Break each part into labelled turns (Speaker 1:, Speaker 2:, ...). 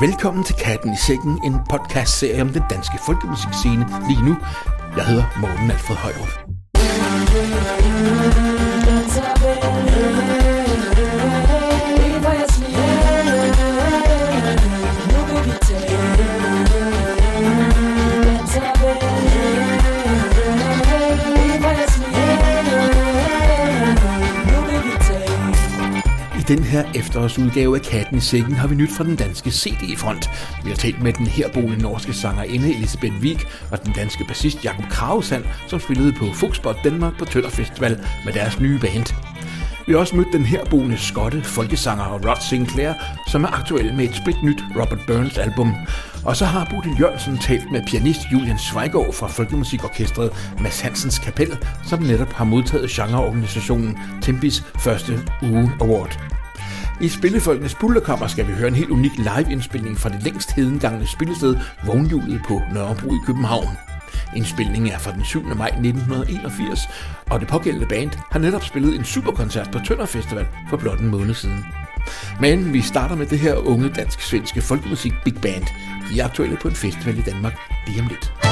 Speaker 1: Velkommen til Katten i Sækken, en podcast-serie om den danske folkemusikscene lige nu. Jeg hedder Morten Alfred Højrup. Den her efterårsudgave af Katten i Sækken har vi nyt fra den danske CD-front. Vi har talt med den herboende norske sangerinde Elisabeth Wik og den danske bassist Jakob Kravsand, som spillede på Fuxbot Danmark på Tønder Festival med deres nye band. Vi har også mødt den herboende skotte folkesanger Rod Sinclair, som er aktuel med et split nyt Robert Burns album. Og så har Bodil Jørgensen talt med pianist Julian Zweigård fra Folkemusikorkestret Mads Hansens Kapel, som netop har modtaget genreorganisationen Tempis første uge award. I Spillefolkenes Pulterkammer skal vi høre en helt unik live-indspilning fra det længst hedengangne spillested Vognhjulet på Nørrebro i København. Indspilningen er fra den 7. maj 1981, og det pågældende band har netop spillet en superkoncert på Tønder Festival for blot en måned siden. Men vi starter med det her unge dansk-svenske folkemusik Big Band. De er aktuelle på en festival i Danmark lige om lidt.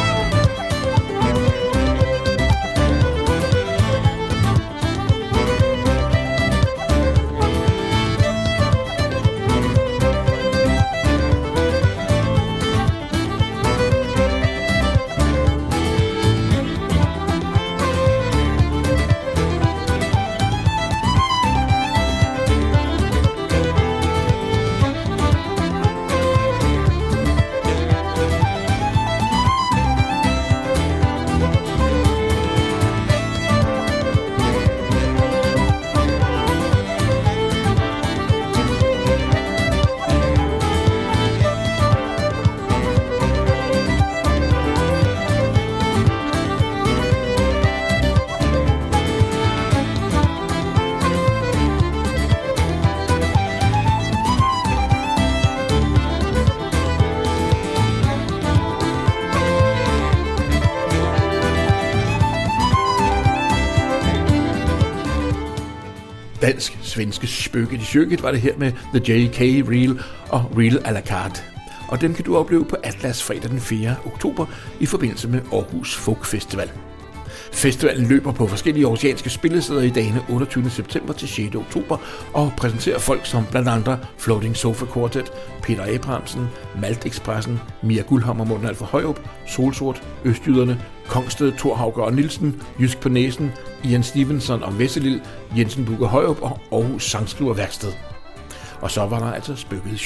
Speaker 1: Svenske Spøket i Sjøket var det her med The JK Reel og Reel à la carte. Og den kan du opleve på Atlas fredag den 4. oktober i forbindelse med Aarhus Folk Festival. Festivalen løber på forskellige oceanske spillesteder i dagene 28. september til 6. oktober og præsenterer folk som blandt andre Floating Sofa Quartet, Peter Abrahamsen, Malt Expressen, Mia Guldhammer, Morten Alfa Højrup, Solsort, Østjyderne, Kongsted, Thor Hauger og Nielsen, Jysk på Næsen, Ian Stevenson og Vesselil, Jensen Bugge Højrup og Aarhus Sangskriverværksted. Og så var der altså spøkket i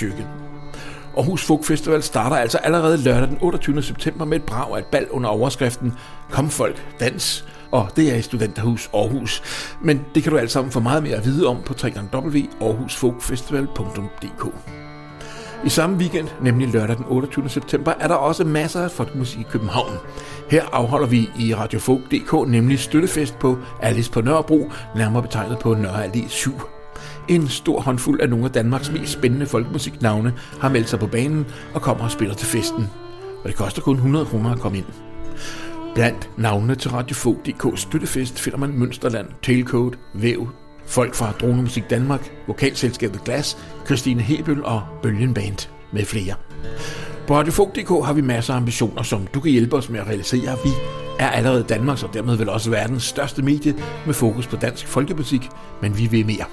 Speaker 1: Aarhus Folk Festival starter altså allerede lørdag den 28. september med et brag af et bal under overskriften Kom folk, dans. Og det er i Studenterhus Aarhus. Men det kan du alt sammen få meget mere at vide om på www.aarhusfolkfestival.dk. I samme weekend, nemlig lørdag den 28. september, er der også masser af folkemusik i København. Her afholder vi i radiofolk.dk nemlig støttefest på Alice på Nørrebro, nærmere betegnet på Nørre Allé 7. En stor håndfuld af nogle af Danmarks mest spændende folkemusiknavne har meldt sig på banen og kommer og spiller til festen. Og det koster kun 100 kroner at komme ind. Blandt navnene til Radiofog.dk støttefest finder man Mønsterland, Tailcode, Væv, folk fra Dronemusik Danmark, Vokalselskabet Glas, Christine Hebøl og Bølgen Band med flere. På Radiofog.dk har vi masser af ambitioner, som du kan hjælpe os med at realisere. Vi er allerede Danmarks og dermed vel også verdens største medie med fokus på dansk folkemusik, men vi vil mere.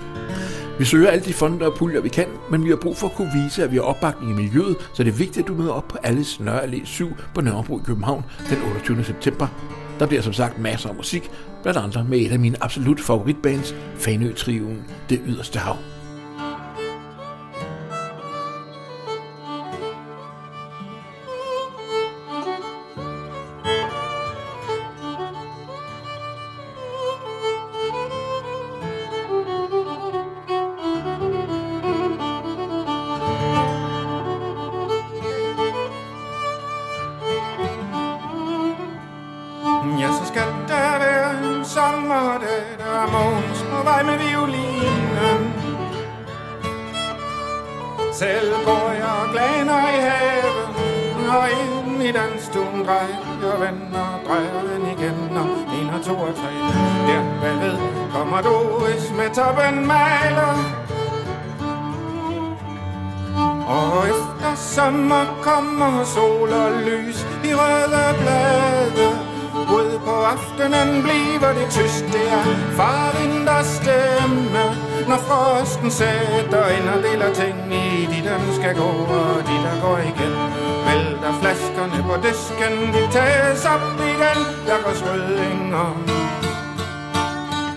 Speaker 1: Vi søger alle de fonde og puljer, vi kan, men vi har brug for at kunne vise, at vi har opbakning i miljøet, så det er vigtigt, at du møder op på alles Nørre Allé 7 på Nørrebro i København den 28. september. Der bliver som sagt masser af musik, blandt andre med et af mine absolut favoritbands, Fanø-triven Det Yderste Hav.
Speaker 2: Sommerdag, på vej med violinen. Selv går jeg og glaner i haven, og ind i dansstuen, drejer vender, drejer den igen, og en og to og tre. Der bagved kommer Doris med toppen maler. Og efter sommer kommer sol og lys i røde blade. Aftenen bliver det tyst, det er far stemme. Når frosten sætter ind og deler ting i de, der skal gå, og de, der går igen. Vælter flaskerne på disken, de tages op igen, der går svøddinger.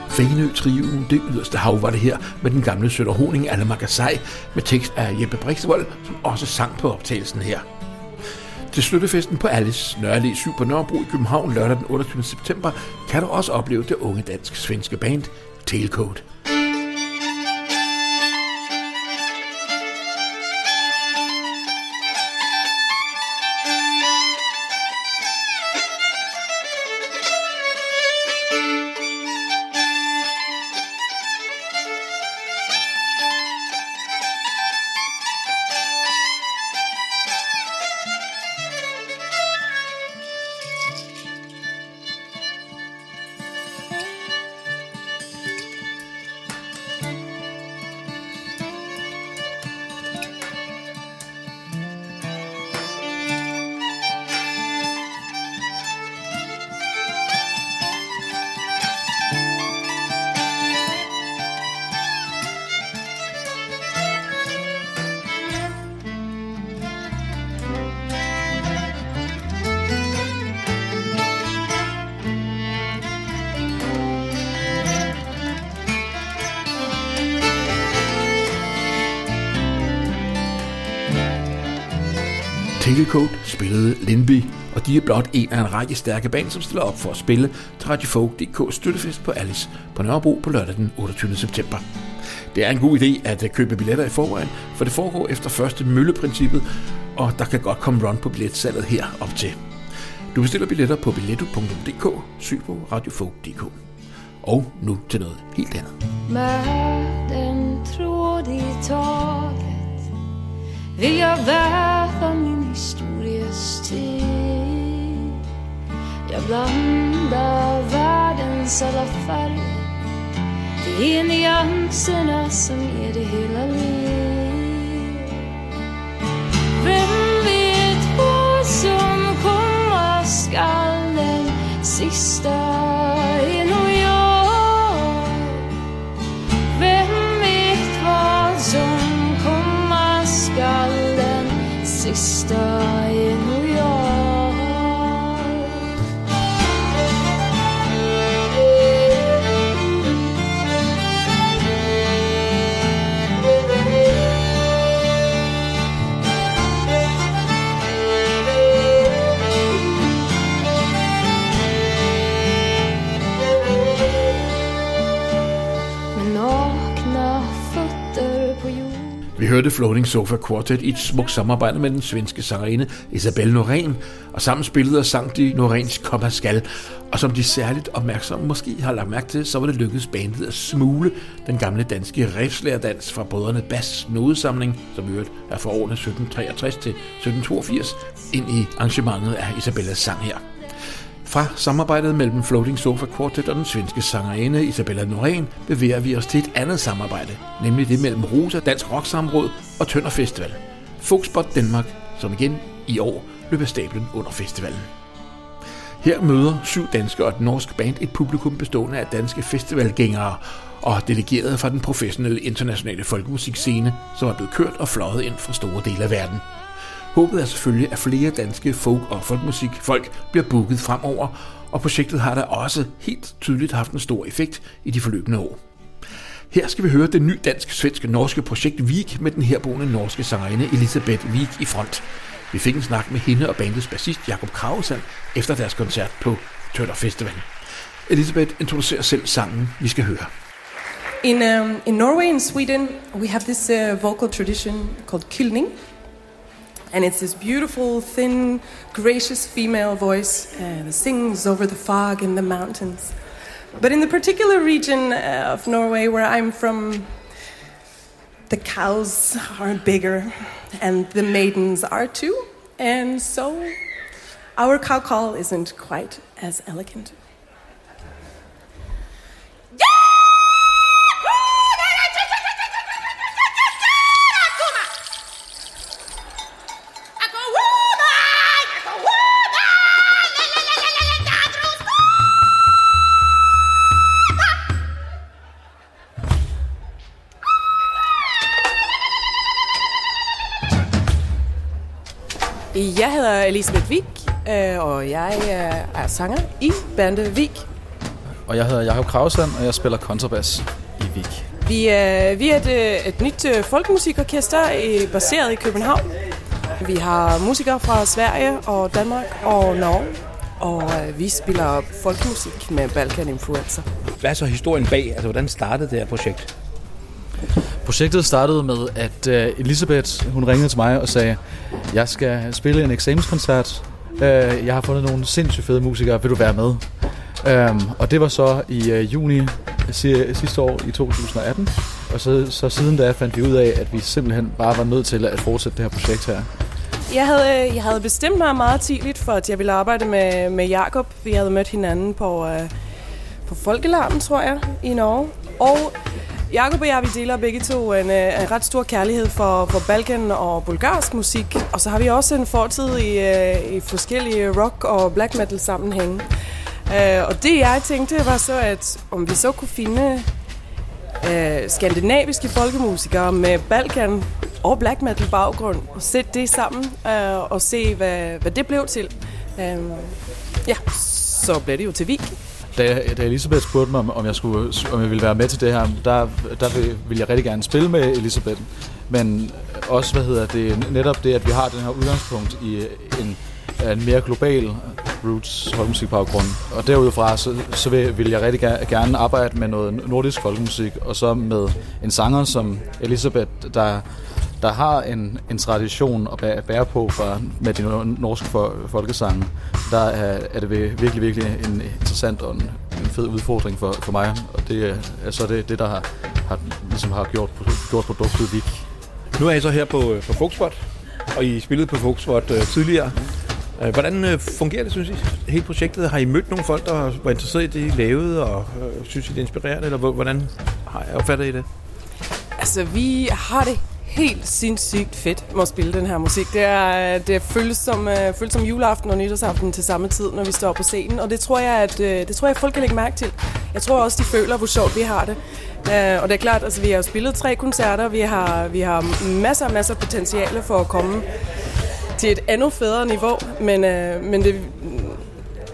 Speaker 1: Fænø Triven, det yderste hav var det her, med den gamle Sønder Honing, Alma Gassai, med tekst af Jeppe Brixvold, som også sang på optagelsen her. Til støttefesten på Alice Nørre 7 på Nørrebro i København lørdag den 28. september kan du også opleve det unge dansk-svenske band Tailcoat. Tailcoat spillede Lindby, og de er blot en af en række stærke band, som stiller op for at spille til Radio støttefest på Alice på Nørrebro på lørdag den 28. september. Det er en god idé at øh, købe billetter i forvejen, for det foregår efter første mølleprincippet, og der kan godt komme run på billetsalget her op til. Du bestiller billetter på billetto.dk, søg på radiofolk.dk. Og nu til noget helt andet.
Speaker 3: Med den tråd i taget vil jeg være väva min historias tid. Jag blandar världens alla färger. Det är nyanserna som ger det hela liv.
Speaker 1: Hørte Floating Sofa Quartet i et smukt samarbejde med den svenske sangerinde Isabelle Norén, og sammen spillede og sang de Noréns Komma Skal, og som de særligt opmærksomme måske har lagt mærke til, så var det lykkedes bandet at smule den gamle danske revslærerdans fra brødrene Bass nodesamling, som i øvrigt er fra årene 1763 til 1782, ind i arrangementet af Isabellas sang her. Fra samarbejdet mellem Floating Sofa Quartet og den svenske sangerinde Isabella Norén bevæger vi os til et andet samarbejde, nemlig det mellem Rosa Dansk Rock Samråd og Tønder Festival. Folkspot Danmark, som igen i år løber stablen under festivalen. Her møder syv danske og et norsk band et publikum bestående af danske festivalgængere og delegerede fra den professionelle internationale folkemusikscene, som er blevet kørt og fløjet ind fra store dele af verden. Håbet er selvfølgelig, at flere danske folk- og folkmusikfolk bliver booket fremover, og projektet har da også helt tydeligt haft en stor effekt i de forløbende år. Her skal vi høre det ny dansk-svenske norske projekt Vik med den herboende norske sangerinde Elisabeth Vik i front. Vi fik en snak med hende og bandets bassist Jakob Kravesand efter deres koncert på Tønder Festival. Elisabeth introducerer selv sangen, vi skal høre.
Speaker 4: In, um, in Norway and Sweden, we have this uh, vocal tradition called kylning. And it's this beautiful, thin, gracious female voice uh, that sings over the fog in the mountains. But in the particular region uh, of Norway where I'm from, the cows are bigger and the maidens are too. And so our cow call isn't quite as elegant. Jeg hedder Elisabeth Vik, øh, og jeg er sanger i bandet Vik.
Speaker 5: Og jeg hedder Jakob Krausand, og jeg spiller kontrabas i Vik.
Speaker 4: Vi er, vi er et, øh, et nyt øh, folkemusikorkester baseret i København. Vi har musikere fra Sverige og Danmark og Norge, og vi spiller folkemusik med Balkan-influencer.
Speaker 1: Hvad er så historien bag? Altså, hvordan startede det her projekt?
Speaker 5: Projektet startede med, at uh, Elisabeth hun ringede til mig og sagde, jeg skal spille en eksamenskoncert. Uh, jeg har fundet nogle sindssygt fede musikere. Vil du være med? Um, og det var så i uh, juni sidste år i 2018. Og så, så siden da fandt vi ud af, at vi simpelthen bare var nødt til at fortsætte det her projekt her.
Speaker 4: Jeg havde, jeg havde bestemt mig meget tidligt for, at jeg ville arbejde med, med Jakob. Vi havde mødt hinanden på, øh, på Folkelarmen, tror jeg, i Norge. Og Jakob og jeg, vi deler begge to en, øh, en ret stor kærlighed for, for Balkan og bulgarsk musik. Og så har vi også en fortid i, øh, i forskellige rock- og black metal sammenhænge. Øh, og det jeg tænkte var så, at om vi så kunne finde øh, skandinaviske folkemusikere med Balkan og black metal baggrund, og sætte det sammen øh, og se, hvad, hvad det blev til. Øh, ja, så blev det jo til Vik
Speaker 5: da, da Elisabeth spurgte mig, om jeg, skulle, om jeg ville være med til det her, der, der ville jeg rigtig gerne spille med Elisabeth. Men også, hvad hedder det, netop det, at vi har den her udgangspunkt i en, en mere global roots folkemusikbaggrund. Og derudfra, så, så vil, vil jeg rigtig gerne arbejde med noget nordisk folkemusik, og så med en sanger som Elisabeth, der der har en, en tradition at bære på for, med de norske folkesange, der er, er det virkelig, virkelig en interessant og en, en fed udfordring for, for mig. Og det er så det, det der har, har, ligesom har gjort, gjort produktet Vik.
Speaker 1: Nu er I så her på, på Folkspot, og I spillede på Folkspot uh, tidligere. Uh, hvordan uh, fungerer det, synes I, hele projektet? Har I mødt nogle folk, der var interesseret i det, I lavede, og uh, synes I, det er inspirerende, eller hvordan har I opfattet I det?
Speaker 4: Altså, vi har det helt sindssygt fedt med at spille den her musik. Det, er, det føles, som, øh, føles som juleaften og nytårsaften til samme tid, når vi står på scenen. Og det tror jeg, at øh, det tror jeg, folk kan lægge mærke til. Jeg tror også, de føler, hvor sjovt vi har det. Øh, og det er klart, altså, vi har spillet tre koncerter. Vi har, vi har masser og masser af potentiale for at komme til et endnu federe niveau. Men, øh, men det,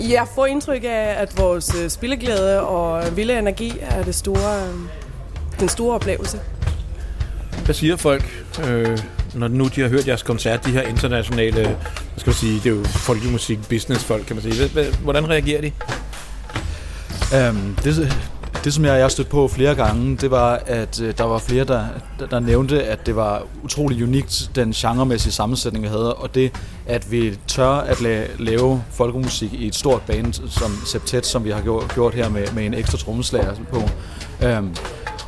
Speaker 4: jeg får indtryk af, at vores øh, spilleglæde og vilde energi er det store, øh, den store oplevelse.
Speaker 1: Hvad siger folk, øh, når nu de har hørt jeres koncert, de her internationale, hvad skal man sige, det er jo folkemusik, businessfolk, kan man sige. Hvordan reagerer de?
Speaker 5: Um, det, det, som jeg, jeg stødt på flere gange, det var, at øh, der var flere, der, der, der nævnte, at det var utrolig unikt, den genremæssige sammensætning, vi havde, og det, at vi tør at la- lave folkemusik i et stort band som Septet, som vi har gjort, gjort her med, med en ekstra trommeslager på. Um,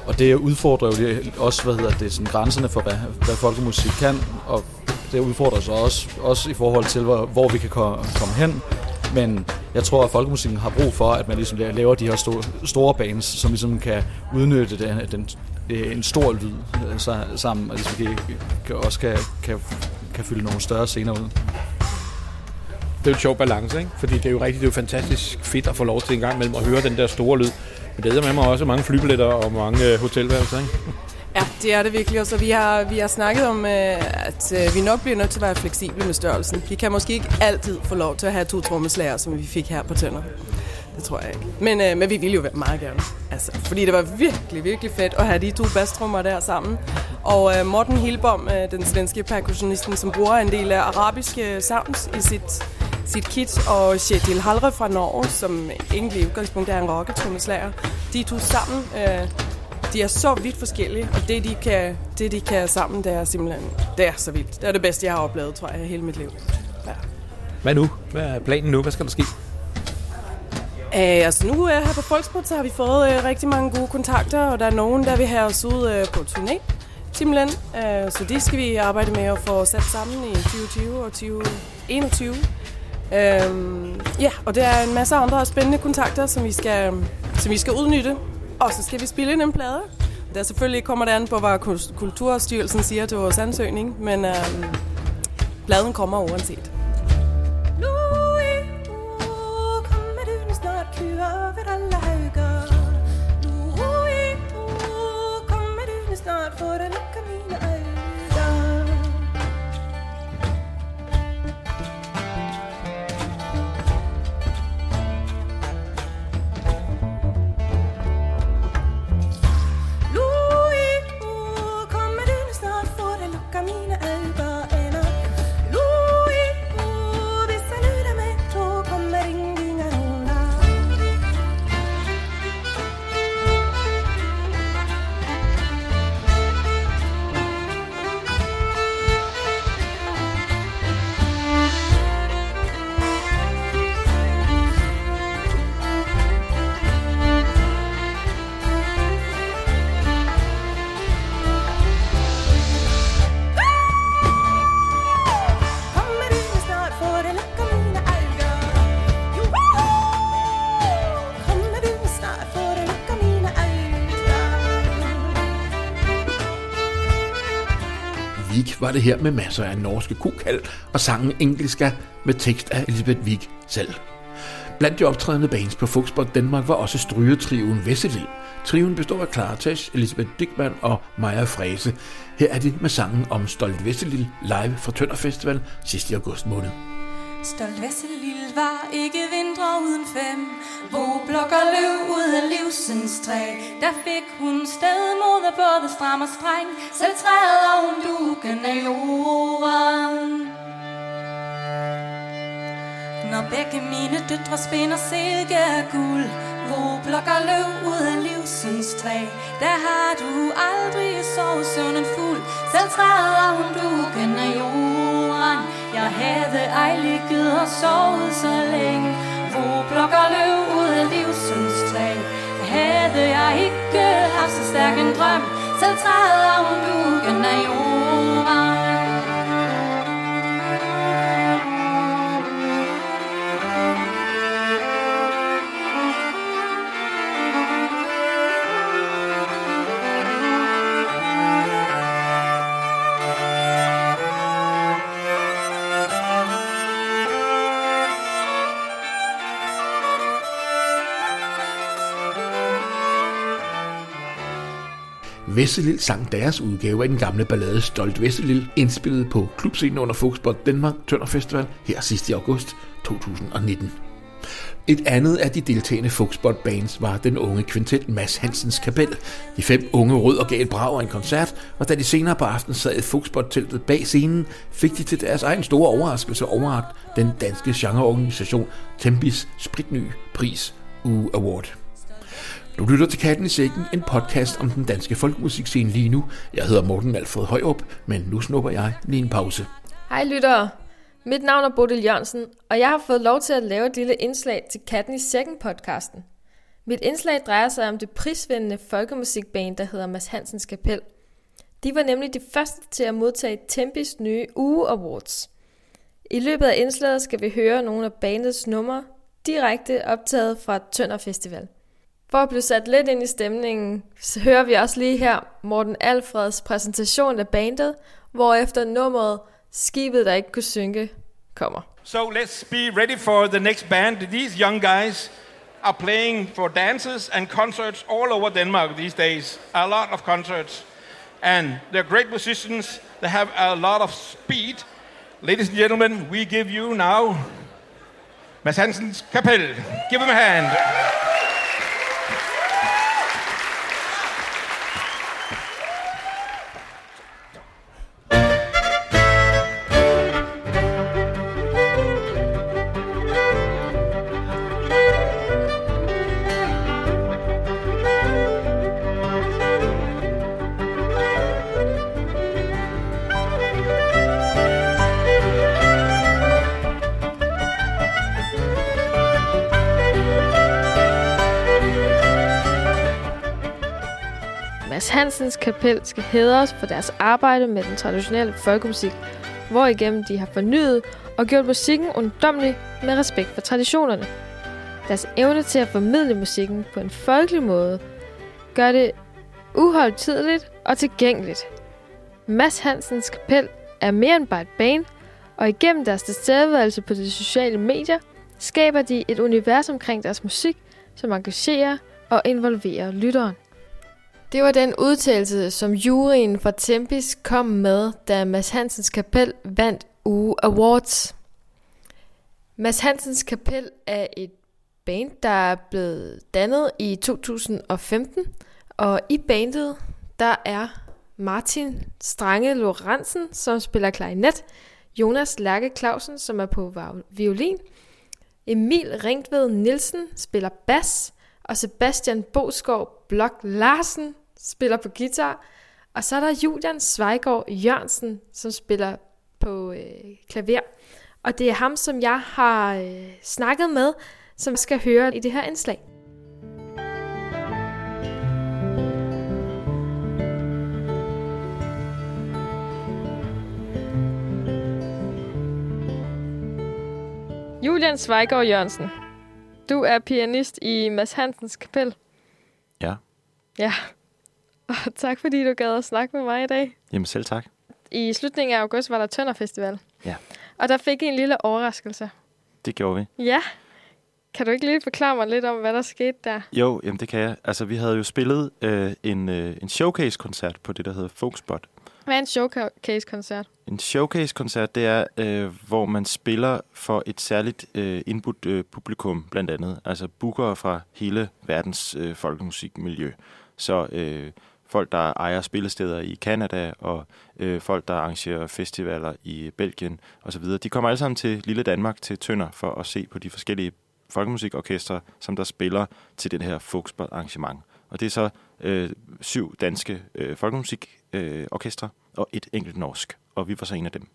Speaker 5: og det udfordrer jo også, hvad hedder det, sådan grænserne for, hvad, hvad folkemusik kan, og det udfordrer så også, også i forhold til, hvor, hvor vi kan komme, hen. Men jeg tror, at folkemusikken har brug for, at man ligesom laver de her store, store bands, som ligesom kan udnytte den, den, en stor lyd øh, så, sammen, og ligesom kan, kan, også kan, kan, kan fylde nogle større scener ud.
Speaker 1: Det er jo en sjov balance, ikke? Fordi det er jo rigtig, det er jo fantastisk fedt at få lov til en gang mellem at høre den der store lyd, men det er med mig også mange flybilletter og mange øh, hotelværelser, ikke?
Speaker 4: Ja, det er det virkelig. Og så vi har, vi har snakket om, øh, at øh, vi nok bliver nødt til at være fleksible med størrelsen. Vi kan måske ikke altid få lov til at have to trommeslager, som vi fik her på Tønder. Det tror jeg ikke. Men, øh, men vi ville jo meget gerne. Altså, fordi det var virkelig, virkelig fedt at have de to bastrummer der sammen. Og øh, Morten Hilbom, øh, den svenske percussionisten, som bruger en del af arabiske sounds i sit sit kit, og Kjetil Halre fra Norge, som egentlig i udgangspunktet er en rocketrummeslager. De to sammen, øh, de er så vidt forskellige, og det de, kan, det, de kan sammen, det er simpelthen det er så vildt. Det er det bedste, jeg har oplevet, tror jeg, hele mit liv. Ja.
Speaker 1: Hvad nu? Hvad er planen nu? Hvad skal der ske?
Speaker 4: Uh, altså nu uh, her på Folksport, så har vi fået uh, rigtig mange gode kontakter, og der er nogen, der vil have os ud uh, på turné. Simpelthen. Uh, så det skal vi arbejde med at få sat sammen i 2020 og 2021. Øhm, ja, og der er en masse andre spændende kontakter, som vi skal, som vi skal udnytte. Og så skal vi spille ind en plade. Der selvfølgelig kommer det an på, hvad Kulturstyrelsen siger til vores ansøgning, men øhm, pladen kommer uanset.
Speaker 1: Var det her med masser af norske kukald og sangen Engelska med tekst af Elisabeth Wig selv. Blandt de optrædende bands på Folkspot Danmark var også strygetriven Vesselil. Triven består af Clara Tesch, Elisabeth Dickmann og Maja Frese. Her er de med sangen om Stolt Vesselil live fra Tønder Festival sidste i august måned.
Speaker 6: Stolt Vesselil var ikke vintre uden fem. Hvor blokker løv ud af livsens træ. Der fik hun sted mod af både stram og streng. Selv træet og hun duken af jorden. Når begge mine døtre spinder silke af guld Hvor blokker løv ud af livsens træ. Der har du aldrig sovet søvnen fuld. Selv træet og hun duken af jorden. Jeg havde ej ligget og sovet så længe. Hvor blokker løv ud af livsens træ. Havde jeg ikke haft så stærk en drøm. Selv træder og hun duken af jorden
Speaker 1: Vesselil sang deres udgave af den gamle ballade Stolt Vesselil, indspillet på klubscenen under Folkspot Danmark Tønder Festival her sidst i august 2019. Et andet af de deltagende Folkspot bands var den unge kvintet Mads Hansens Kapel. De fem unge rød og gav et brag og en koncert, og da de senere på aftenen sad i Folkspot-teltet bag scenen, fik de til deres egen store overraskelse overragt den danske genreorganisation Tempis spritny pris U Award. Du lytter til Katten i Sækken, en podcast om den danske folkemusikscene lige nu. Jeg hedder Morten Alfred Højrup, men nu snupper jeg lige en pause.
Speaker 7: Hej lyttere. Mit navn er Bodil Jørgensen, og jeg har fået lov til at lave et lille indslag til Katten i Sækken podcasten. Mit indslag drejer sig om det prisvindende folkemusikband, der hedder Mads Hansens Kapel. De var nemlig de første til at modtage Tempis nye Uge Awards. I løbet af indslaget skal vi høre nogle af bandets numre direkte optaget fra Tønder Festival. For at blive sat lidt ind i stemningen, så hører vi også lige her Morten Alfreds præsentation af bandet, hvor efter nummeret Skibet, der ikke kunne synke, kommer.
Speaker 2: So let's be ready for the next band. These young guys are playing for dances and concerts all over Denmark these days. A lot of concerts. And they're great musicians. They have a lot of speed. Ladies and gentlemen, we give you now Mads Hansens Kapel. Give him a hand.
Speaker 7: Mads Hansens Kapel skal hædres for deres arbejde med den traditionelle folkemusik, hvor igennem de har fornyet og gjort musikken ungdomlig med respekt for traditionerne. Deres evne til at formidle musikken på en folkelig måde gør det uholdtideligt og tilgængeligt. Mads Hansens Kapel er mere end bare et band, og igennem deres tilstedeværelse på de sociale medier, skaber de et univers omkring deres musik, som engagerer og involverer lytteren. Det var den udtalelse, som juryen fra Tempis kom med, da Mads Hansens Kapel vandt Uge Awards. Mads Hansens Kapel er et band, der er blevet dannet i 2015, og i bandet, der er Martin Strange Lorentzen, som spiller klarinet, Jonas Lærke Clausen, som er på violin, Emil Ringved Nielsen spiller bas, og Sebastian Boskov Blok Larsen spiller på guitar, og så er der Julian Sveigård Jørgensen, som spiller på øh, klaver. Og det er ham, som jeg har øh, snakket med, som skal høre i det her indslag. Julian Sveigård Jørgensen, du er pianist i Mads Hansens Kapel.
Speaker 8: Ja.
Speaker 7: Ja. Og tak fordi du gad at snakke med mig i dag.
Speaker 8: Jamen selv tak.
Speaker 7: I slutningen af august var der Tønder Festival.
Speaker 8: Ja.
Speaker 7: Og der fik I en lille overraskelse.
Speaker 8: Det gjorde vi.
Speaker 7: Ja. Kan du ikke lige forklare mig lidt om, hvad der skete der?
Speaker 8: Jo, jamen det kan jeg. Altså, vi havde jo spillet øh, en, øh, en showcase-koncert på det, der hedder Folkspot.
Speaker 7: Hvad er en showcase-koncert?
Speaker 8: En showcase-koncert, det er, øh, hvor man spiller for et særligt øh, indbudt øh, publikum, blandt andet. Altså bookere fra hele verdens øh, folkemusikmiljø. Så øh, folk, der ejer spillesteder i Kanada, og øh, folk, der arrangerer festivaler i Belgien osv., de kommer alle sammen til lille Danmark, til Tønder, for at se på de forskellige folkemusikorkestre, som der spiller til det her Folkspot arrangement. Og det er så øh, syv danske øh, folkemusikorkestre øh, og et enkelt norsk. Og vi var så en af dem.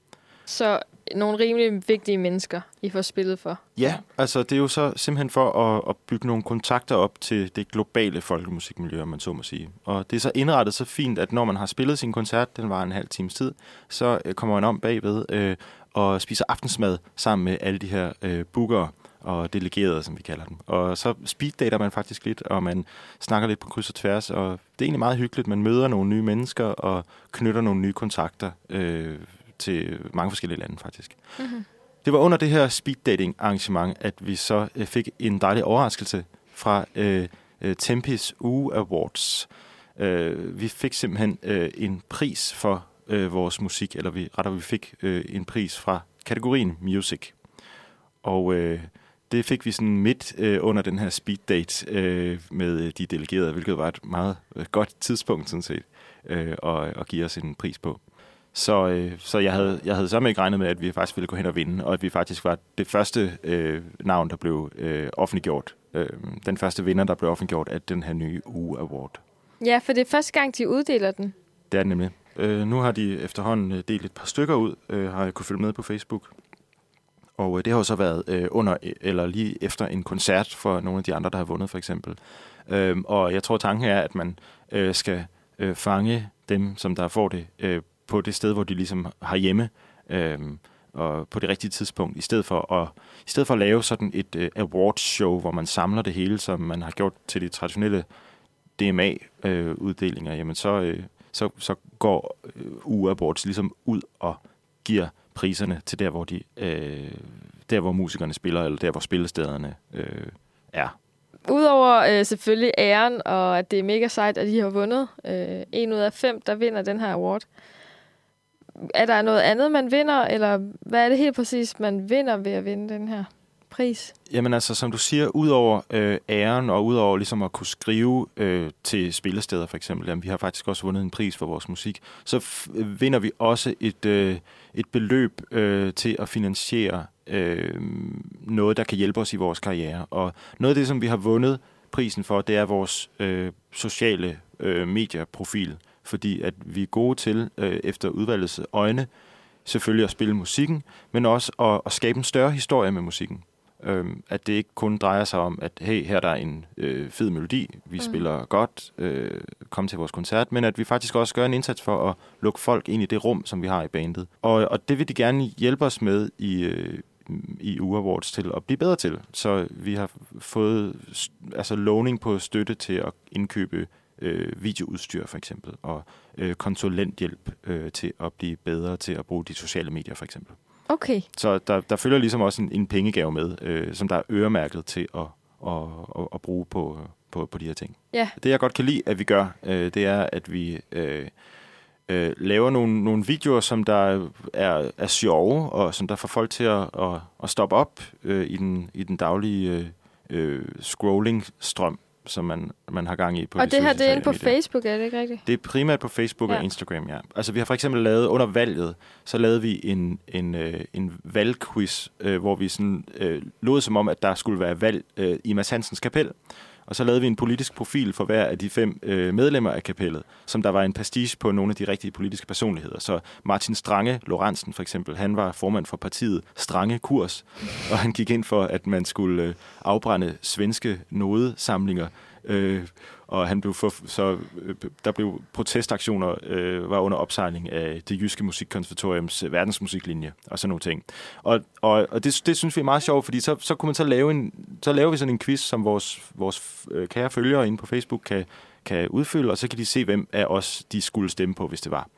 Speaker 7: Så nogle rimelig vigtige mennesker, I får spillet for.
Speaker 8: Ja, altså det er jo så simpelthen for at, at bygge nogle kontakter op til det globale folkemusikmiljø, om man så må sige. Og det er så indrettet så fint, at når man har spillet sin koncert, den var en halv times tid, så øh, kommer man om bagved øh, og spiser aftensmad sammen med alle de her øh, bookere og delegerede, som vi kalder dem. Og så speeddater man faktisk lidt, og man snakker lidt på kryds og tværs, og det er egentlig meget hyggeligt. Man møder nogle nye mennesker og knytter nogle nye kontakter øh, til mange forskellige lande faktisk. Mm-hmm. Det var under det her speeddating arrangement, at vi så øh, fik en dejlig overraskelse fra øh, øh, Tempis Uge Awards. Øh, vi fik simpelthen øh, en pris for øh, vores musik, eller vi retter vi fik øh, en pris fra kategorien Music. Og øh, det fik vi sådan midt øh, under den her speed date øh, med de delegerede, hvilket var et meget øh, godt tidspunkt sådan set øh, at, at give os en pris på. Så, øh, så jeg havde, jeg havde sammen ikke regnet med, at vi faktisk ville gå hen og vinde, og at vi faktisk var det første øh, navn, der blev øh, offentliggjort. Øh, den første vinder, der blev offentliggjort af den her nye uge award.
Speaker 7: Ja, for det er første gang, de uddeler den.
Speaker 8: Det er det nemlig. Øh, nu har de efterhånden øh, delt et par stykker ud, øh, har jeg kunne følge med på Facebook. Og øh, det har jo så været øh, under eller lige efter en koncert for nogle af de andre, der har vundet for eksempel. Øh, og jeg tror, tanken er, at man øh, skal øh, fange dem, som der får det øh, på det sted, hvor de ligesom har hjemme. Øh, og på det rigtige tidspunkt, i stedet for at, i stedet for at lave sådan et øh, awards show, hvor man samler det hele, som man har gjort til de traditionelle DMA-uddelinger, øh, jamen så, øh, så, så går øh, uawards ligesom ud og giver priserne til der, hvor de, øh, der, hvor musikerne spiller, eller der, hvor spillestederne øh, er.
Speaker 7: Udover øh, selvfølgelig æren, og at det er mega sejt, at de har vundet øh, en ud af fem, der vinder den her award. Er der noget andet, man vinder, eller hvad er det helt præcis, man vinder ved at vinde den her pris?
Speaker 8: Jamen altså, som du siger, udover øh, æren og udover ligesom at kunne skrive øh, til spillesteder for eksempel, jamen, vi har faktisk også vundet en pris for vores musik, så øh, vinder vi også et, øh, et beløb øh, til at finansiere øh, noget, der kan hjælpe os i vores karriere. Og noget af det, som vi har vundet prisen for, det er vores øh, sociale øh, medieprofil, fordi at vi er gode til, øh, efter udvalgets øjne, selvfølgelig at spille musikken, men også at, at skabe en større historie med musikken. Øhm, at det ikke kun drejer sig om, at hey, her er der en øh, fed melodi, vi mm. spiller godt, øh, kom til vores koncert, men at vi faktisk også gør en indsats for at lukke folk ind i det rum, som vi har i bandet. Og, og det vil de gerne hjælpe os med i, øh, i U Awards til at blive bedre til. Så vi har fået altså lovning på støtte til at indkøbe øh, videoudstyr for eksempel, og øh, konsulenthjælp øh, til at blive bedre til at bruge de sociale medier for eksempel.
Speaker 7: Okay.
Speaker 8: Så der, der følger ligesom også en, en pengegave med, øh, som der er øremærket til at, at, at, at bruge på, på, på de her ting.
Speaker 7: Ja.
Speaker 8: Det jeg godt kan lide, at vi gør, øh, det er, at vi øh, øh, laver nogle, nogle videoer, som der er, er sjove, og som der får folk til at, at, at stoppe op øh, i, den, i den daglige øh, øh scrolling-strøm som man, man har gang i på
Speaker 7: Og
Speaker 8: de
Speaker 7: det her, det er inde på
Speaker 8: medier.
Speaker 7: Facebook, er det ikke rigtigt?
Speaker 8: Det er primært på Facebook. Ja. og Instagram, ja. Altså vi har for eksempel lavet, under valget, så lavede vi en, en, øh, en valgquiz, øh, hvor vi sådan øh, lod som om, at der skulle være valg øh, i Mads Hansens kapel. Og så lavede vi en politisk profil for hver af de fem øh, medlemmer af kapellet, som der var en pastiche på nogle af de rigtige politiske personligheder. Så Martin Strange Lorentzen for eksempel, han var formand for partiet Strange Kurs, og han gik ind for, at man skulle øh, afbrænde svenske nodesamlinger. Øh, og han blev for, så øh, der blev protestaktioner øh, var under opsejling af det jyske musikkonservatoriums øh, verdensmusiklinje og sådan nogle ting. Og, og, og det, det synes vi er meget sjovt, fordi så, så kunne man så lave en så laver vi sådan en quiz, som vores, vores øh, kære følgere inde på Facebook kan, kan udfylde, og så kan de se, hvem af os de skulle stemme på, hvis det var.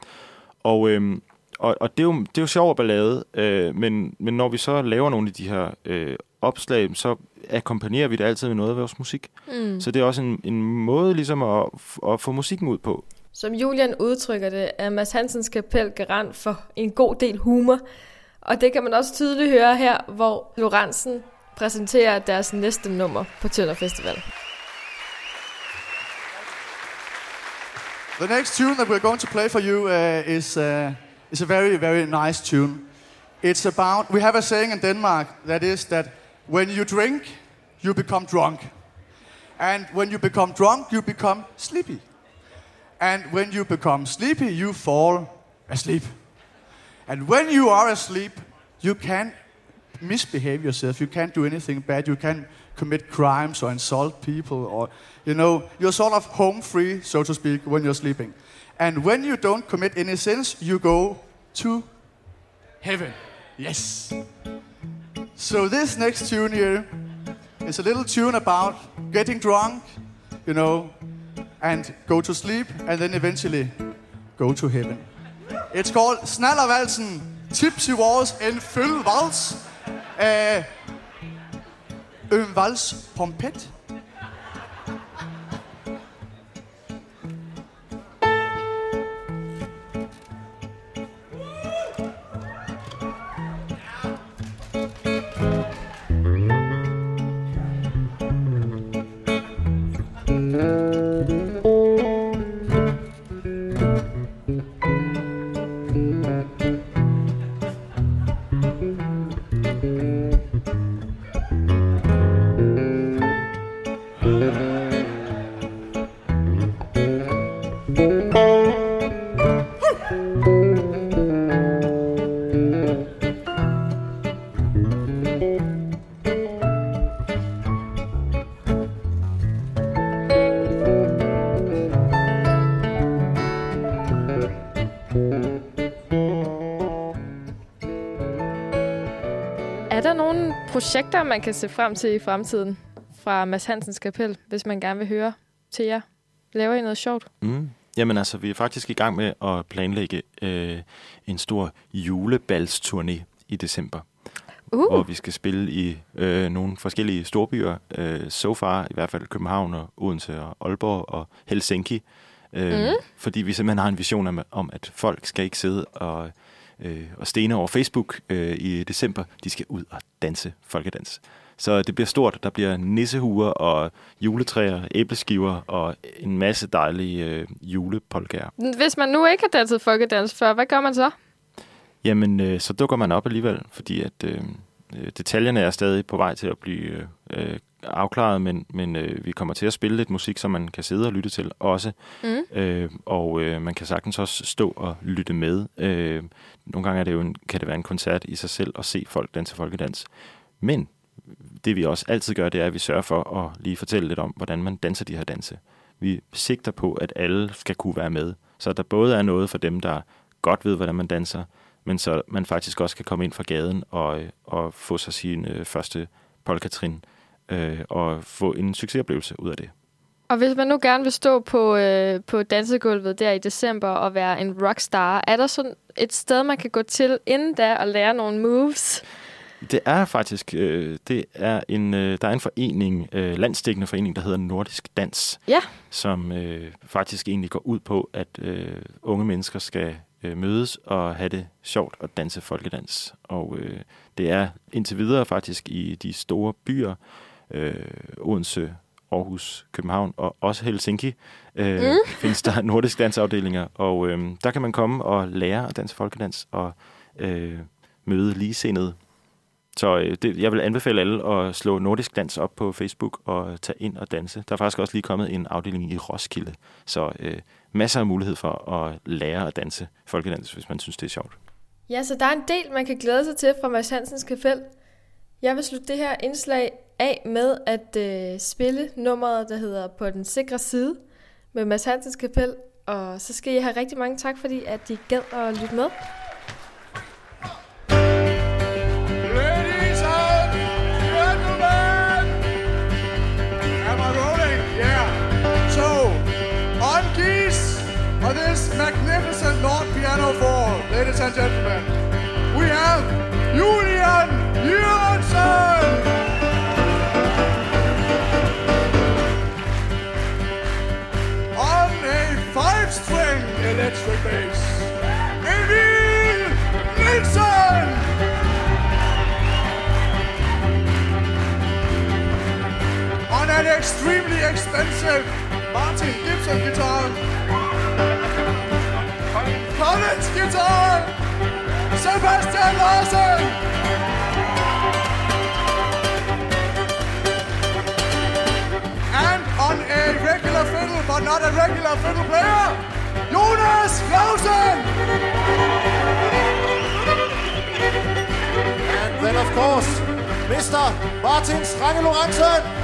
Speaker 8: Og, øhm, og, og det, er jo, det er jo sjov ballade, øh, men, men når vi så laver nogle af de her øh, opslag, så akkompagnerer vi det altid med noget af vores musik.
Speaker 7: Mm.
Speaker 8: Så det er også en, en måde ligesom at, at få musikken ud på.
Speaker 7: Som Julian udtrykker det, er Mads Hansens kapel garant for en god del humor. Og det kan man også tydeligt høre her, hvor Lorentzen præsenterer deres næste nummer på Tønder Festival.
Speaker 9: The next tune that we're going to play for you uh, is, uh, is a very, very nice tune. It's about, we have a saying in Denmark that is that when you drink, you become drunk. And when you become drunk, you become sleepy. And when you become sleepy, you fall asleep. And when you are asleep, you can't misbehave yourself. You can't do anything bad. You can't commit crimes or insult people or, you know, you're sort of home free, so to speak, when you're sleeping. And when you don't commit any sins, you go to heaven. Yes. So this next tune here is a little tune about getting drunk, you know, and go to sleep, and then eventually go to heaven. It's called Snallervalsen, Tipsy Wars en Full Vals. Uh, øh, en vals pompet.
Speaker 7: Projekter, man kan se frem til i fremtiden fra Mads Hansens kapel, hvis man gerne vil høre til jer? Laver I noget sjovt?
Speaker 8: Mm. Jamen altså, vi er faktisk i gang med at planlægge øh, en stor julebalsturné i december.
Speaker 7: Uh.
Speaker 8: Hvor vi skal spille i øh, nogle forskellige storbyer. Øh, so far i hvert fald København og Odense og Aalborg og Helsinki. Øh, mm. Fordi vi simpelthen har en vision om, om at folk skal ikke sidde og, øh, og stene over Facebook øh, i december. De skal ud og danse folkedans. Så det bliver stort. Der bliver nissehuer og juletræer, æbleskiver og en masse dejlige øh, julepolkager.
Speaker 7: Hvis man nu ikke har danset folkedans før, hvad gør man så?
Speaker 8: Jamen, øh, så dukker man op alligevel, fordi at øh, øh, detaljerne er stadig på vej til at blive øh, afklaret, men, men øh, vi kommer til at spille lidt musik, som man kan sidde og lytte til også.
Speaker 7: Mm.
Speaker 8: Øh, og øh, man kan sagtens også stå og lytte med. Øh, nogle gange er det jo en, kan det være en koncert i sig selv at se folk danse folkedans. Men det vi også altid gør, det er, at vi sørger for at lige fortælle lidt om, hvordan man danser de her danse. Vi sigter på, at alle skal kunne være med. Så der både er noget for dem, der godt ved, hvordan man danser, men så man faktisk også kan komme ind fra gaden og, og få sig sin øh, første polkatrin øh, og få en succesoplevelse ud af det.
Speaker 7: Og hvis man nu gerne vil stå på, øh, på dansegulvet der i december og være en rockstar, er der sådan et sted, man kan gå til inden da og lære nogle moves?
Speaker 8: Det er faktisk, øh, det er en, øh, der er en forening, øh, landstækkende forening, der hedder Nordisk Dans,
Speaker 7: Ja.
Speaker 8: som øh, faktisk egentlig går ud på, at øh, unge mennesker skal øh, mødes og have det sjovt og danse folkedans. Og øh, det er indtil videre faktisk i de store byer, øh, Odense, Aarhus, København og også Helsinki, øh, mm. findes der nordisk dansafdelinger, og øh, der kan man komme og lære at danse folkedans og øh, møde ligesindede. Så øh, det, jeg vil anbefale alle at slå nordisk dans op på Facebook og tage ind og danse. Der er faktisk også lige kommet en afdeling i Roskilde, så øh, masser af mulighed for at lære at danse folkedans, hvis man synes, det er sjovt.
Speaker 7: Ja, så der er en del, man kan glæde sig til fra Mads Hansens Kapel. Jeg vil slutte det her indslag af med at øh, spille nummeret, der hedder På den sikre side med Mads Hansens Kapel. Og så skal I have rigtig mange tak, fordi at I gad at lytte med.
Speaker 2: Ladies and gentlemen! This magnificent Lord Piano 4, ladies and gentlemen, we have Julian Jørgensen! Electric bass, Emil Nilsson! on an extremely expensive Martin Gibson guitar. Collins guitar. Sebastian Larsen. And on a regular fiddle, but not a regular fiddle player, Jonas Clausen.
Speaker 10: And then, of course, Mr. Martin Strange Lorentzen.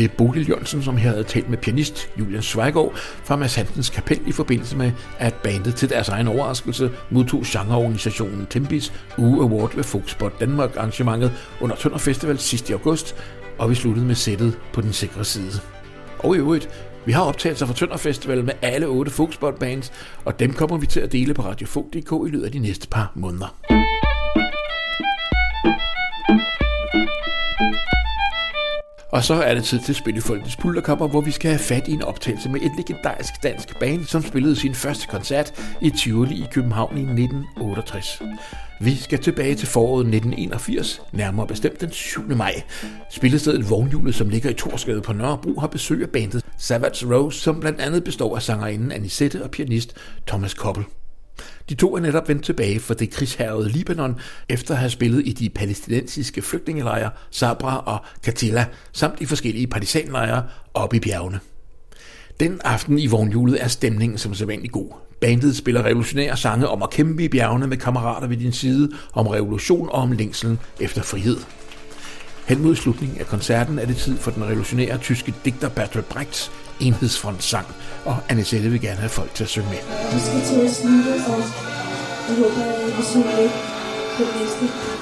Speaker 1: Til Bodil Jørgensen, som her havde talt med pianist Julian Zweigård fra Mads Hansens Kapel i forbindelse med, at bandet til deres egen overraskelse modtog genreorganisationen Tempis Uge Award ved Folkspot Danmark arrangementet under Tønder Festival sidste i august, og vi sluttede med sættet på den sikre side. Og i øvrigt, vi har optagelser fra Tønder Festival med alle otte Folkspot bands, og dem kommer vi til at dele på radiofog.dk i løbet af de næste par måneder. Og så er det tid til Spillefolkets Pulterkopper, hvor vi skal have fat i en optagelse med et legendarisk dansk band, som spillede sin første koncert i Tivoli i København i 1968. Vi skal tilbage til foråret 1981, nærmere bestemt den 7. maj. Spillestedet Vognhjulet, som ligger i Torsgade på Nørrebro, har besøg af bandet Savage Rose, som blandt andet består af sangerinden Anisette og pianist Thomas Koppel. De to er netop vendt tilbage for det krigshærede Libanon, efter at have spillet i de palæstinensiske flygtningelejre Sabra og Katila, samt i forskellige partisanlejre oppe i bjergene. Den aften i vognhjulet er stemningen som sædvanlig god. Bandet spiller revolutionære sange om at kæmpe i bjergene med kammerater ved din side, om revolution og om længselen efter frihed. Hen mod slutningen af koncerten er det tid for den revolutionære tyske digter Bertolt Brechts enhedsfrontsang, og Anisette vil gerne have folk til at synge med.
Speaker 11: Vi skal til at slutte, og jeg håber, at vi synger med på den næste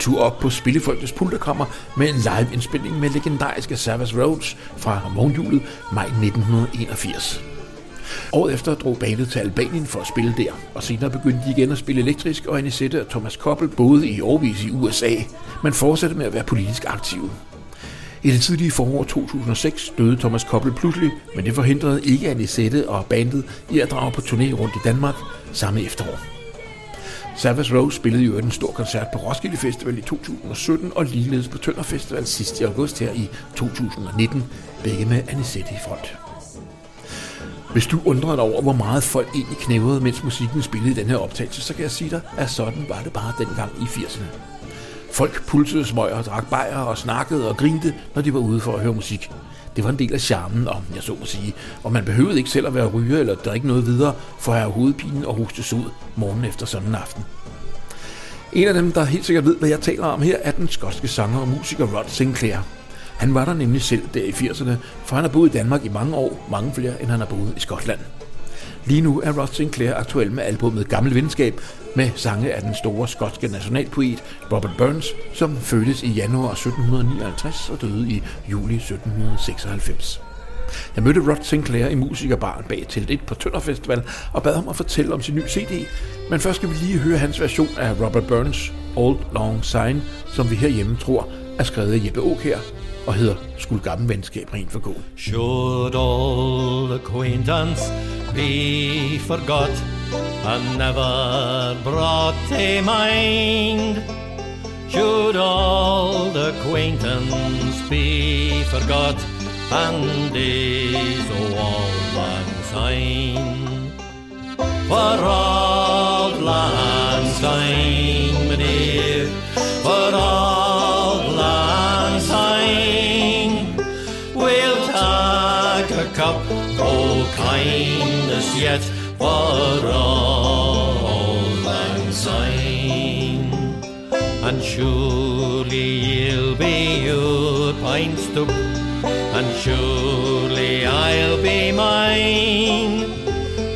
Speaker 1: tur op på Spillefolkets pulterkammer med en live-indspilning med legendariske Savage Roads fra morgenhjulet maj 1981. Året efter drog bandet til Albanien for at spille der, og senere begyndte de igen at spille elektrisk, og Anisette og Thomas Koppel boede i årvis i USA, men fortsatte med at være politisk aktive. I det tidlige forår 2006 døde Thomas Koppel pludselig, men det forhindrede ikke Anisette og bandet i at drage på turné rundt i Danmark samme efterår. Savage Rose spillede jo en stor koncert på Roskilde Festival i 2017 og ligeledes på Tønder Festival sidst i august her i 2019, begge med Anisette i front. Hvis du undrer dig over, hvor meget folk egentlig knævede, mens musikken spillede i den her optagelse, så kan jeg sige dig, at sådan var det bare dengang i 80'erne. Folk pulsede smøger, drak bajer og snakkede og grinte, når de var ude for at høre musik. Det var en del af charmen, om jeg så må sige, og man behøvede ikke selv at være ryger eller drikke noget videre, for at have hovedpinen og hostes ud morgen efter sådan en aften. En af dem, der helt sikkert ved, hvad jeg taler om her, er den skotske sanger og musiker Rod Sinclair. Han var der nemlig selv der i 80'erne, for han har boet i Danmark i mange år, mange flere end han har boet i Skotland. Lige nu er Rod Sinclair aktuel med albumet Gammel Venskab med sange af den store skotske nationalpoet Robert Burns, som fødtes i januar 1759 og døde i juli 1796. Jeg mødte Rod Sinclair i musikerbaren bag til et på Tønder Festival og bad ham at fortælle om sin nye CD. Men først skal vi lige høre hans version af Robert Burns Old Long Sign, som vi herhjemme tror er skrevet af Jeppe Auk her og hedder Skulle gammel venskab rent for gå.
Speaker 12: Should all acquaintance be forgot and never brought to mind? Should all the acquaintance be forgot and is all lang syne? For all lang syne, dear, for all lang syne, we'll take a cup of kindness yet for all lang syne. And surely you'll be your pine stoop, and surely I'll be mine.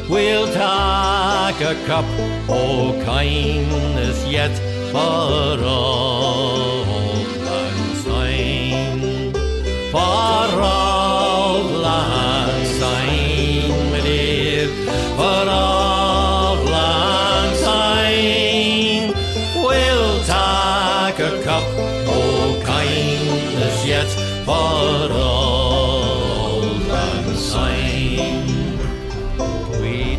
Speaker 12: We'll take a cup of kindness yet for all lang syne. For all for all lang. We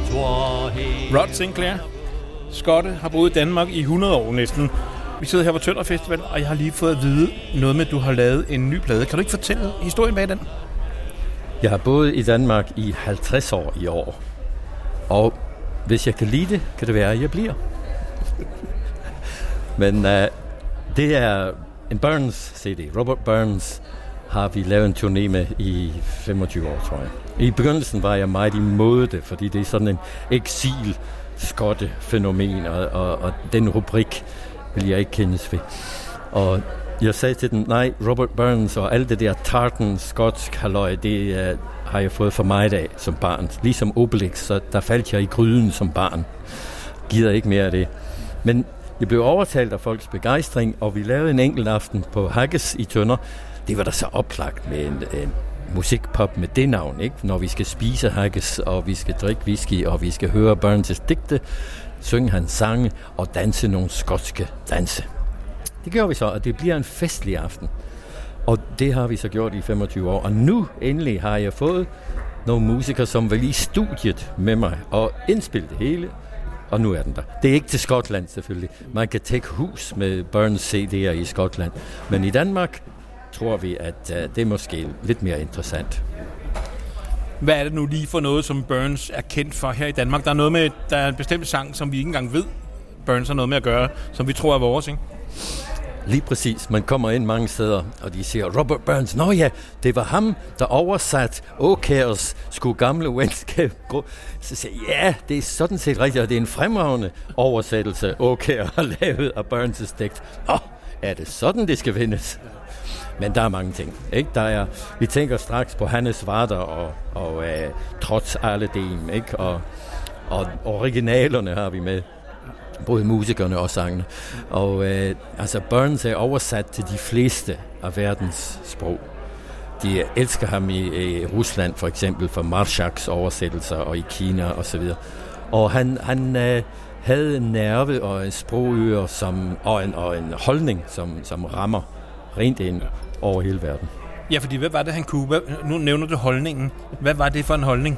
Speaker 12: here.
Speaker 1: Rod Sinclair, skotte, har boet i Danmark i 100 år næsten. Vi sidder her på Tønder Festival, og jeg har lige fået at vide noget med, at du har lavet en ny plade. Kan du ikke fortælle historien bag den?
Speaker 13: Jeg har boet i Danmark i 50 år i år. Og hvis jeg kan lide det, kan det være, at jeg bliver. Men uh, det er en Burns CD. Robert Burns har vi lavet en turné med i 25 år, tror jeg. I begyndelsen var jeg meget imod det, fordi det er sådan en eksil skotte fænomen, og, og, og den rubrik vil jeg ikke kendes ved. Og jeg sagde til dem, nej, Robert Burns og alt det der tartan skotsk halløj, det uh, har jeg fået for mig af som barn. Ligesom Obelix, så der faldt jeg i gryden som barn. Gider ikke mere af det. Men jeg blev overtalt af folks begejstring, og vi lavede en enkelt aften på Haggis i Tønder. Det var da så oplagt med en, en musikpop med det navn, ikke? Når vi skal spise haggis, og vi skal drikke whisky, og vi skal høre Burns' digte, synge hans sange og danse nogle skotske danse. Det gjorde vi så, og det bliver en festlig aften. Og det har vi så gjort i 25 år. Og nu endelig har jeg fået nogle musikere, som vil i studiet med mig og indspille det hele. Og nu er den der. Det er ikke til Skotland selvfølgelig. Man kan tække hus med Burns CD'er i Skotland. Men i Danmark tror vi, at uh, det er måske lidt mere interessant.
Speaker 1: Hvad er det nu lige for noget, som Burns er kendt for her i Danmark? Der er noget med, der er en bestemt sang, som vi ikke engang ved, Burns har noget med at gøre, som vi tror er vores, ikke?
Speaker 13: Lige præcis. Man kommer ind mange steder, og de siger, Robert Burns, nå ja, det var ham, der oversat Åkærs skulle gamle venskab gå. Så siger jeg, ja, det er sådan set rigtigt, og det er en fremragende oversættelse, Åkær har lavet af Burns' digt. Åh, er det sådan, det skal vendes? Men der er mange ting. Ikke? Der er, vi tænker straks på Hannes Varder og, og uh, trods alle dem, ikke? Og, og originalerne har vi med. både musikerne og sangene. Og øh, altså Burns er oversat til de fleste af verdens sprog. De elsker ham i, i Rusland for eksempel for Marshaks oversættelser og i Kina osv. Og, og han, han øh, havde en nerve og en sprogøre som, og, en, og en holdning, som, som rammer rent ind over hele verden.
Speaker 14: Ja, fordi hvad var det, han kunne? Hvad, nu nævner du holdningen. Hvad var det for en holdning?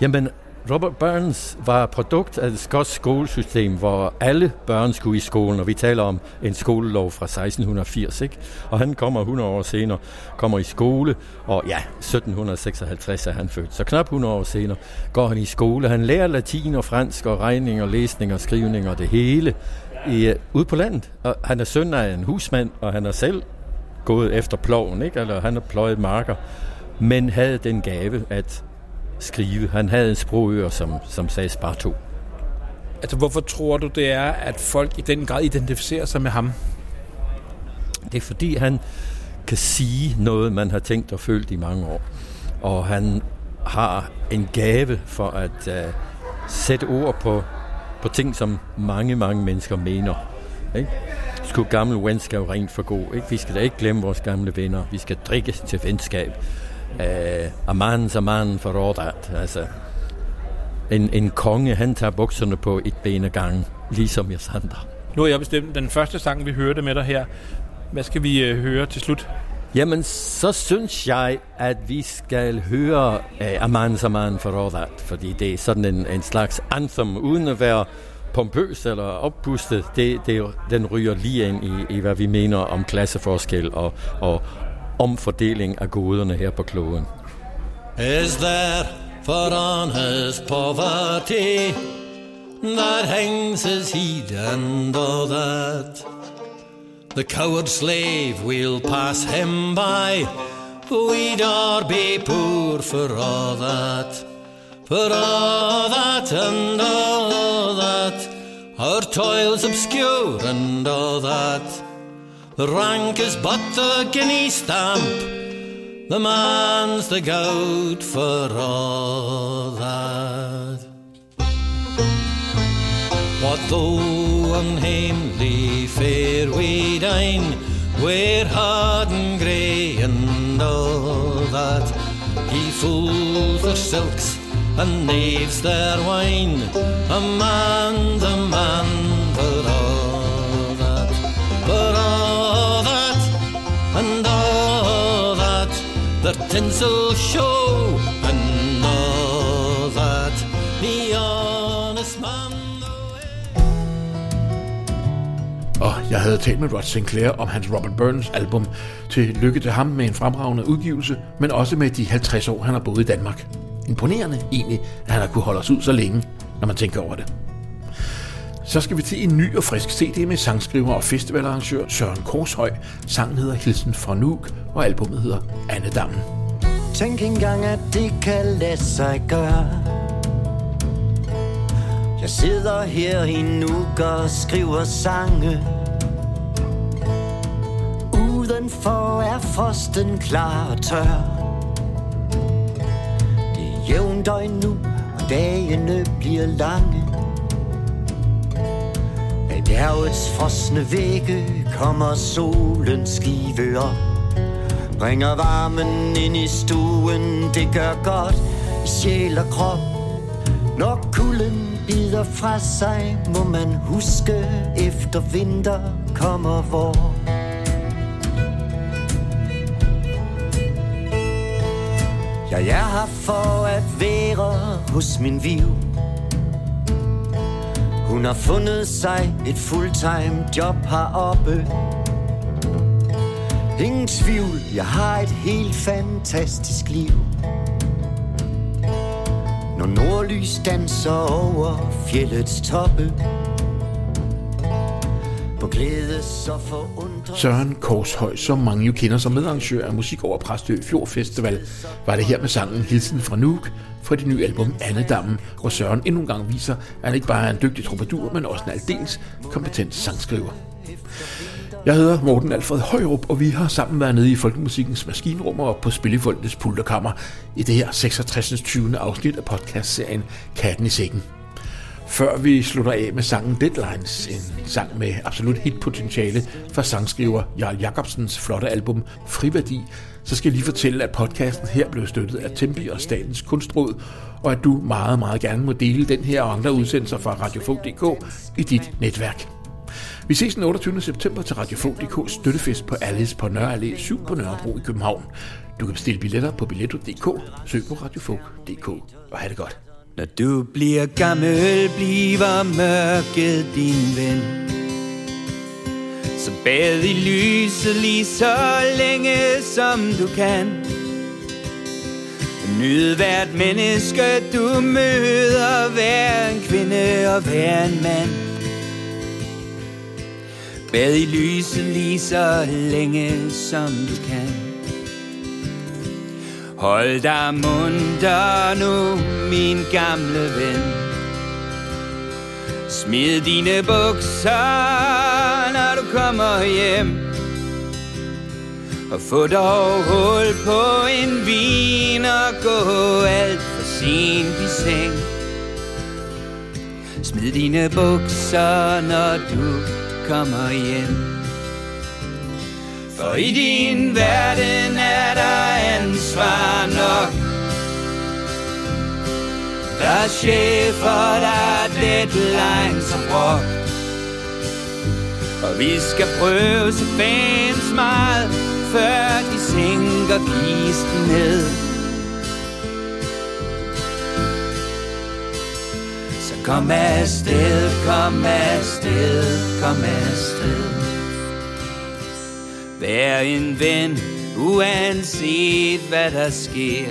Speaker 13: Jamen, Robert Burns var produkt af et skotsk skolesystem, hvor alle børn skulle i skolen, og vi taler om en skolelov fra 1680, ikke? Og han kommer 100 år senere, kommer i skole, og ja, 1756 er han født. Så knap 100 år senere går han i skole. Han lærer latin og fransk og regning og læsning og skrivning og det hele i, ude på landet. Og han er søn af en husmand, og han er selv gået efter ploven, ikke? Eller han har pløjet marker, men havde den gave at skrive. Han havde en sprogører, som, som sagde to.
Speaker 14: Altså, hvorfor tror du, det er, at folk i den grad identificerer sig med ham?
Speaker 13: Det er fordi, han kan sige noget, man har tænkt og følt i mange år. Og han har en gave for at uh, sætte ord på, på ting, som mange, mange mennesker mener. Ikke? Skulle gamle venskab rent for god. Ikke? Vi skal da ikke glemme vores gamle venner. Vi skal drikke til venskab øh, Amans Aman for rådet. Altså, en, en konge, han tager bukserne på et ben ad gang, ligesom jeg sander.
Speaker 14: Nu er jeg bestemt den første sang, vi hørte med dig her. Hvad skal vi øh, høre til slut?
Speaker 13: Jamen, så synes jeg, at vi skal høre uh, Aman Saman for rådet, fordi det er sådan en, en slags anthem, uden at være pompøs eller oppustet. Det, det, den ryger lige ind i, i, hvad vi mener om klasseforskel og, og, omfordeling af goderne her på kloden.
Speaker 12: Is there for on his poverty that hangs his head and all that the coward slave will pass him by we'd all be poor for all that for all that and all that our toils obscure and all that The rank is but the guinea stamp. The man's the goat for all that. What though unhamely fair we dine, we're hard and grey and all that. He fools their silks and knaves their wine. A man's a man for all that. For all that, and all that the tinsel
Speaker 1: show jeg havde talt med Rod Sinclair om hans Robert Burns album til lykke til ham med en fremragende udgivelse, men også med de 50 år, han har boet i Danmark. Imponerende egentlig, at han har kunne holde os ud så længe, når man tænker over det. Så skal vi til en ny og frisk CD med sangskriver og festivalarrangør Søren Korshøj. Sangen hedder Hilsen fra Nuuk, og albumet hedder Anne Dammen.
Speaker 15: Tænk engang, at det kan lade sig gøre. Jeg sidder her i Nuuk og skriver sange. Udenfor er frosten klar og tør. Det er jævnt nu, og dagene bliver lange. Bjergets frosne vægge kommer solen skive op Bringer varmen ind i stuen, det gør godt i sjæl og krop Når kulden bider fra sig, må man huske efter vinter kommer vor Ja, jeg har for at være hos min viv hun har fundet sig et fulltime job heroppe. Ingen tvivl, jeg har et helt fantastisk liv. Når nordlys danser over fjellets toppe På glæde så forundret
Speaker 1: Søren Korshøj, som mange jo kender som medarrangør af musik over Præstø Fjord Festival, var det her med sangen Hilsen fra Nuuk, fra det nye album Andedammen, hvor Søren endnu en gang viser, at han ikke bare er en dygtig troubadour, men også en aldeles kompetent sangskriver. Jeg hedder Morten Alfred Højrup, og vi har sammen været nede i Folkemusikkens maskinrum og på Spillefolkets pulterkammer i det her 66. 20. afsnit af podcastserien Katten i sækken før vi slutter af med sangen Deadlines, en sang med absolut hitpotentiale fra sangskriver Jarl Jacobsens flotte album Friværdi, så skal jeg lige fortælle, at podcasten her blev støttet af Tempi og Statens Kunstråd, og at du meget, meget gerne må dele den her og andre udsendelser fra Radiofog.dk i dit netværk. Vi ses den 28. september til Radiofog.dk støttefest på Alice på Nørre Allé 7 på Nørrebro i København. Du kan bestille billetter på billetto.dk, søg på Radiofog.dk og have det godt.
Speaker 16: Når du bliver gammel, bliver mørket din ven. Så bad i lyset lige så længe som du kan. Nyd hvert menneske du møder. Hver en kvinde og hver en mand. Bad i lyset lige så længe som du kan. Hold dig munter nu, min gamle ven. Smid dine bukser, når du kommer hjem. Og få dog hul på en vin og gå alt for sent i seng. Smid dine bukser, når du kommer hjem for i din verden er der ansvar nok. Der er chefer, der er deadlines og brok Og vi skal prøve så fans meget Før de sænker kisten ned. Så kom afsted, kom afsted, kom afsted. Vær en ven, uanset hvad der sker.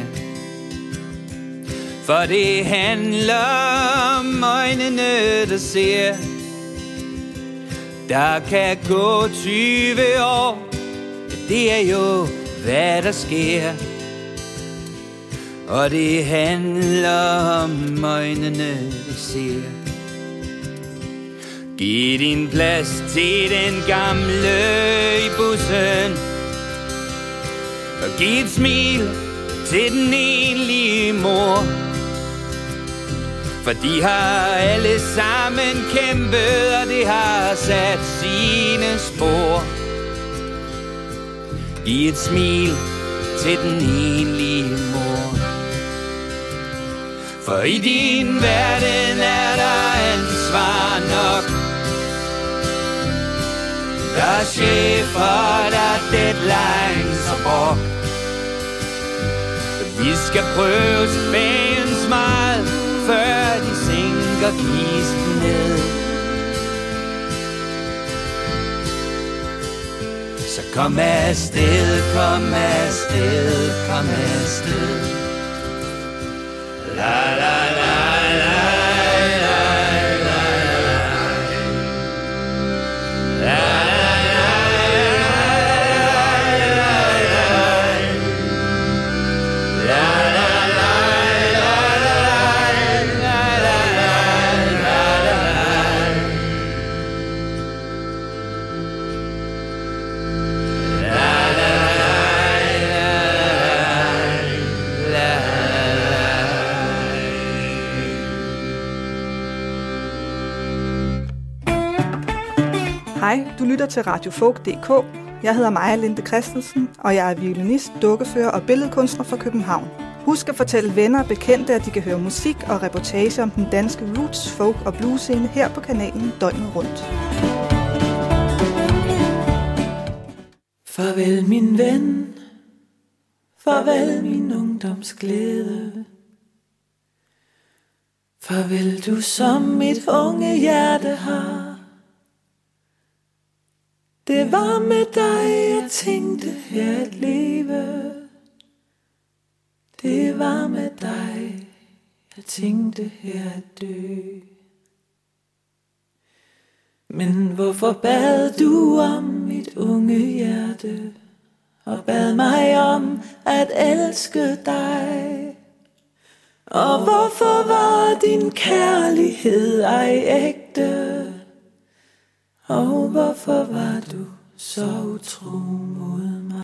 Speaker 16: For det handler om øjnene, der ser. Der kan gå 20 år. Det er jo, hvad der sker. Og det handler om øjnene, der ser. Giv din plads til den gamle i bussen. Og giv et smil til den enlige mor. For de har alle sammen kæmpet Og det har sat sine spor. Giv et smil til den enlige mor. For i din verden er der ansvar nok der er chefer, der er deadlines og brok Vi skal prøve så fans meget Før de sænker kisten ned. Så kom afsted, kom afsted, kom afsted. La la la.
Speaker 17: Lytter til radiofolk.dk. Jeg hedder Maja Linde Christensen, og jeg er violinist, dukkefører og billedkunstner fra København. Husk at fortælle venner og bekendte, at de kan høre musik og reportage om den danske roots, folk og blues scene her på kanalen døgnet rundt.
Speaker 18: Farvel min ven, farvel min ungdomsglæde. Farvel du som mit unge hjerte har. Det var med dig, jeg tænkte at leve. Det var med dig, jeg tænkte at dø. Men hvorfor bad du om mit unge hjerte? Og bad mig om at elske dig? Og hvorfor var din kærlighed ej ægte? Og hvorfor var du så utro mod